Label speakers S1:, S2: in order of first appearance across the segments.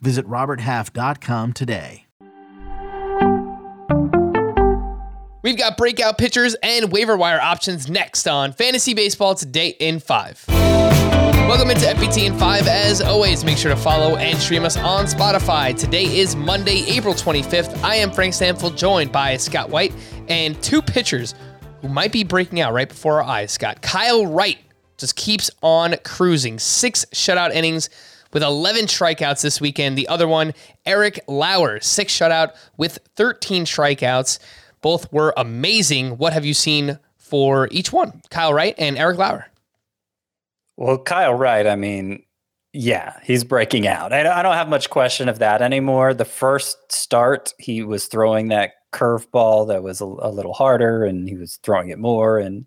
S1: Visit RobertHalf.com today.
S2: We've got breakout pitchers and waiver wire options next on Fantasy Baseball Today in 5. Welcome into FBT in 5. As always, make sure to follow and stream us on Spotify. Today is Monday, April 25th. I am Frank Stampfl, joined by Scott White and two pitchers who might be breaking out right before our eyes, Scott. Kyle Wright just keeps on cruising. Six shutout innings with 11 strikeouts this weekend. The other one, Eric Lauer, six shutout with 13 strikeouts. Both were amazing. What have you seen for each one? Kyle Wright and Eric Lauer.
S3: Well, Kyle Wright, I mean, yeah, he's breaking out. I don't have much question of that anymore. The first start, he was throwing that curveball that was a, a little harder and he was throwing it more. And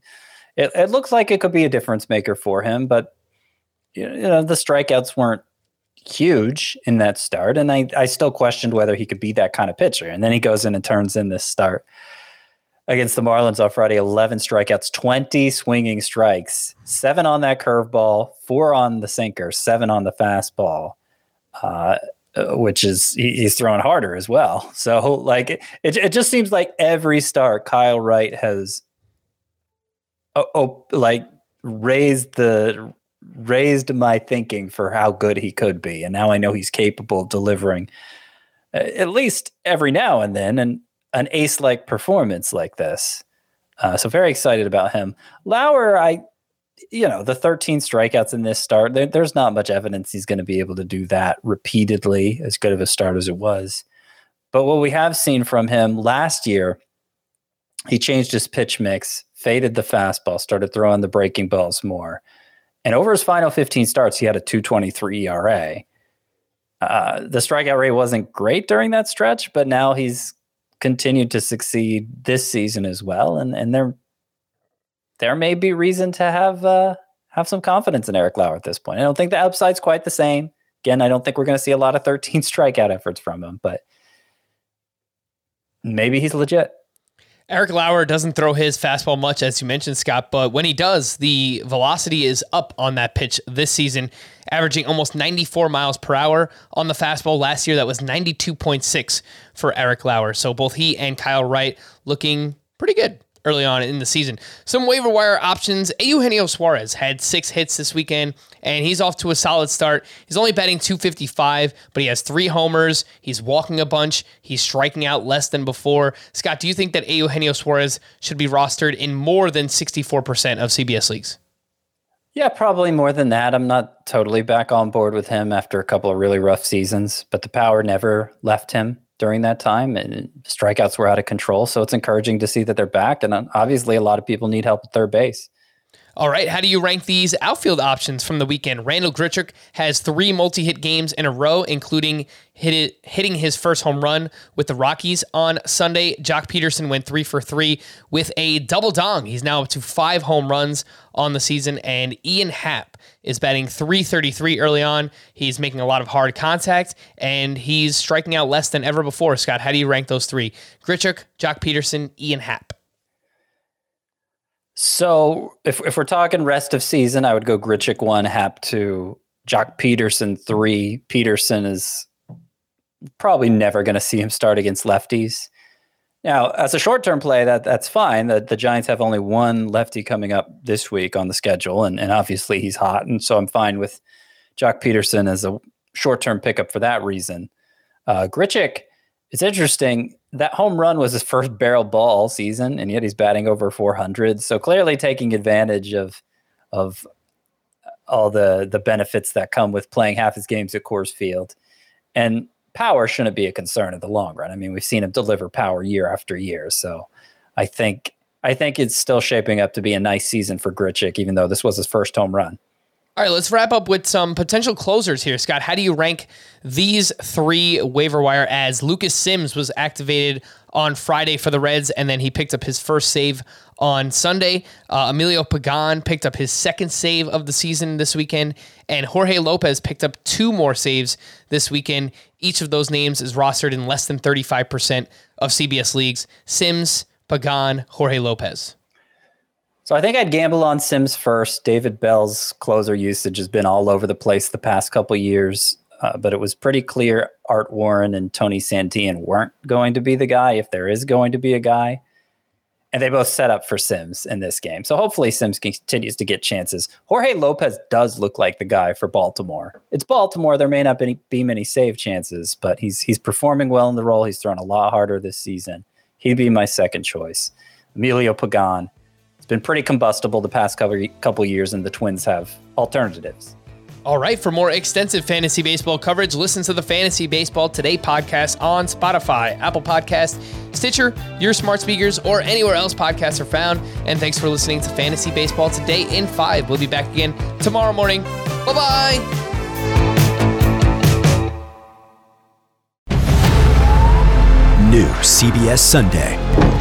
S3: it, it looks like it could be a difference maker for him, but you know, the strikeouts weren't huge in that start. And I, I still questioned whether he could be that kind of pitcher. And then he goes in and turns in this start against the Marlins on Friday 11 strikeouts, 20 swinging strikes, seven on that curveball, four on the sinker, seven on the fastball. Uh, which is he's throwing harder as well. So like it, it just seems like every start Kyle Wright has oh, oh like raised the raised my thinking for how good he could be. And now I know he's capable of delivering uh, at least every now and then and an ace like performance like this. Uh, so very excited about him. Lauer, I, you know, the 13 strikeouts in this start, there, there's not much evidence he's going to be able to do that repeatedly, as good of a start as it was. But what we have seen from him last year, he changed his pitch mix, faded the fastball, started throwing the breaking balls more. And over his final 15 starts, he had a 223 ERA. Uh, the strikeout rate wasn't great during that stretch, but now he's continued to succeed this season as well. And and there there may be reason to have uh, have some confidence in Eric Lauer at this point. I don't think the upside's quite the same. Again, I don't think we're going to see a lot of 13 strikeout efforts from him, but maybe he's legit.
S2: Eric Lauer doesn't throw his fastball much, as you mentioned, Scott, but when he does, the velocity is up on that pitch this season, averaging almost 94 miles per hour on the fastball. Last year, that was 92.6 for Eric Lauer. So both he and Kyle Wright looking pretty good early on in the season. Some waiver wire options. Eugenio Suarez had six hits this weekend, and he's off to a solid start. He's only batting 255, but he has three homers. He's walking a bunch. He's striking out less than before. Scott, do you think that Eugenio Suarez should be rostered in more than 64% of CBS leagues?
S3: Yeah, probably more than that. I'm not totally back on board with him after a couple of really rough seasons, but the power never left him during that time, and strikeouts were out of control. So it's encouraging to see that they're back. And obviously, a lot of people need help at third base.
S2: All right, how do you rank these outfield options from the weekend? Randal Grichuk has three multi-hit games in a row, including hit it, hitting his first home run with the Rockies on Sunday. Joc Pederson went three for three with a double dong. He's now up to five home runs on the season, and Ian Happ is batting 333 early on. He's making a lot of hard contact, and he's striking out less than ever before. Scott, how do you rank those three? Grichuk, Joc Pederson, Ian Happ.
S3: So if if we're talking rest of season, I would go Grichuk one, Happ two, Joc Pederson three. Pederson is probably never going to see him start against lefties. Now, as a short term play, that that's fine. The, the Giants have only one lefty coming up this week on the schedule, and, and obviously he's hot, and so I'm fine with Joc Pederson as a short term pickup for that reason. Uh, Grichuk, it's interesting that home run was his first barrel ball all season, and yet he's batting over 400. So clearly taking advantage of of uh, all the the benefits that come with playing half his games at Coors Field, and power shouldn't be a concern in the long run. I mean, we've seen him deliver power year after year, so I think I think it's still shaping up to be a nice season for Grichuk, even though this was his first home run.
S2: All right, let's wrap up with some potential closers here. Scott, how do you rank these three waiver wire ads? Lucas Sims was activated on Friday for the Reds, and then he picked up his first save on Sunday. Uh, Emilio Pagan picked up his second save of the season this weekend, and Jorge Lopez picked up two more saves this weekend. Each of those names is rostered in less than 35% of CBS leagues. Sims, Pagan, Jorge Lopez.
S3: So I think I'd gamble on Sims first. David Bell's closer usage has been all over the place the past couple years, uh, but it was pretty clear Art Warren and Tony Santillan weren't going to be the guy if there is going to be a guy. And they both set up for Sims in this game. So hopefully Sims continues to get chances. Jorge Lopez does look like the guy for Baltimore. It's Baltimore. There may not be, be many save chances, but he's he's performing well in the role. He's thrown a lot harder this season. He'd be my second choice. Emilio Pagan been pretty combustible the past couple couple years, and the Twins have alternatives.
S2: All right, for more extensive fantasy baseball coverage, listen to the Fantasy Baseball Today podcast on Spotify, Apple Podcast, Stitcher, your smart speakers, or anywhere else podcasts are found. And thanks for listening to Fantasy Baseball Today in 5. We'll be back again tomorrow morning. Bye bye.
S4: New CBS Sunday.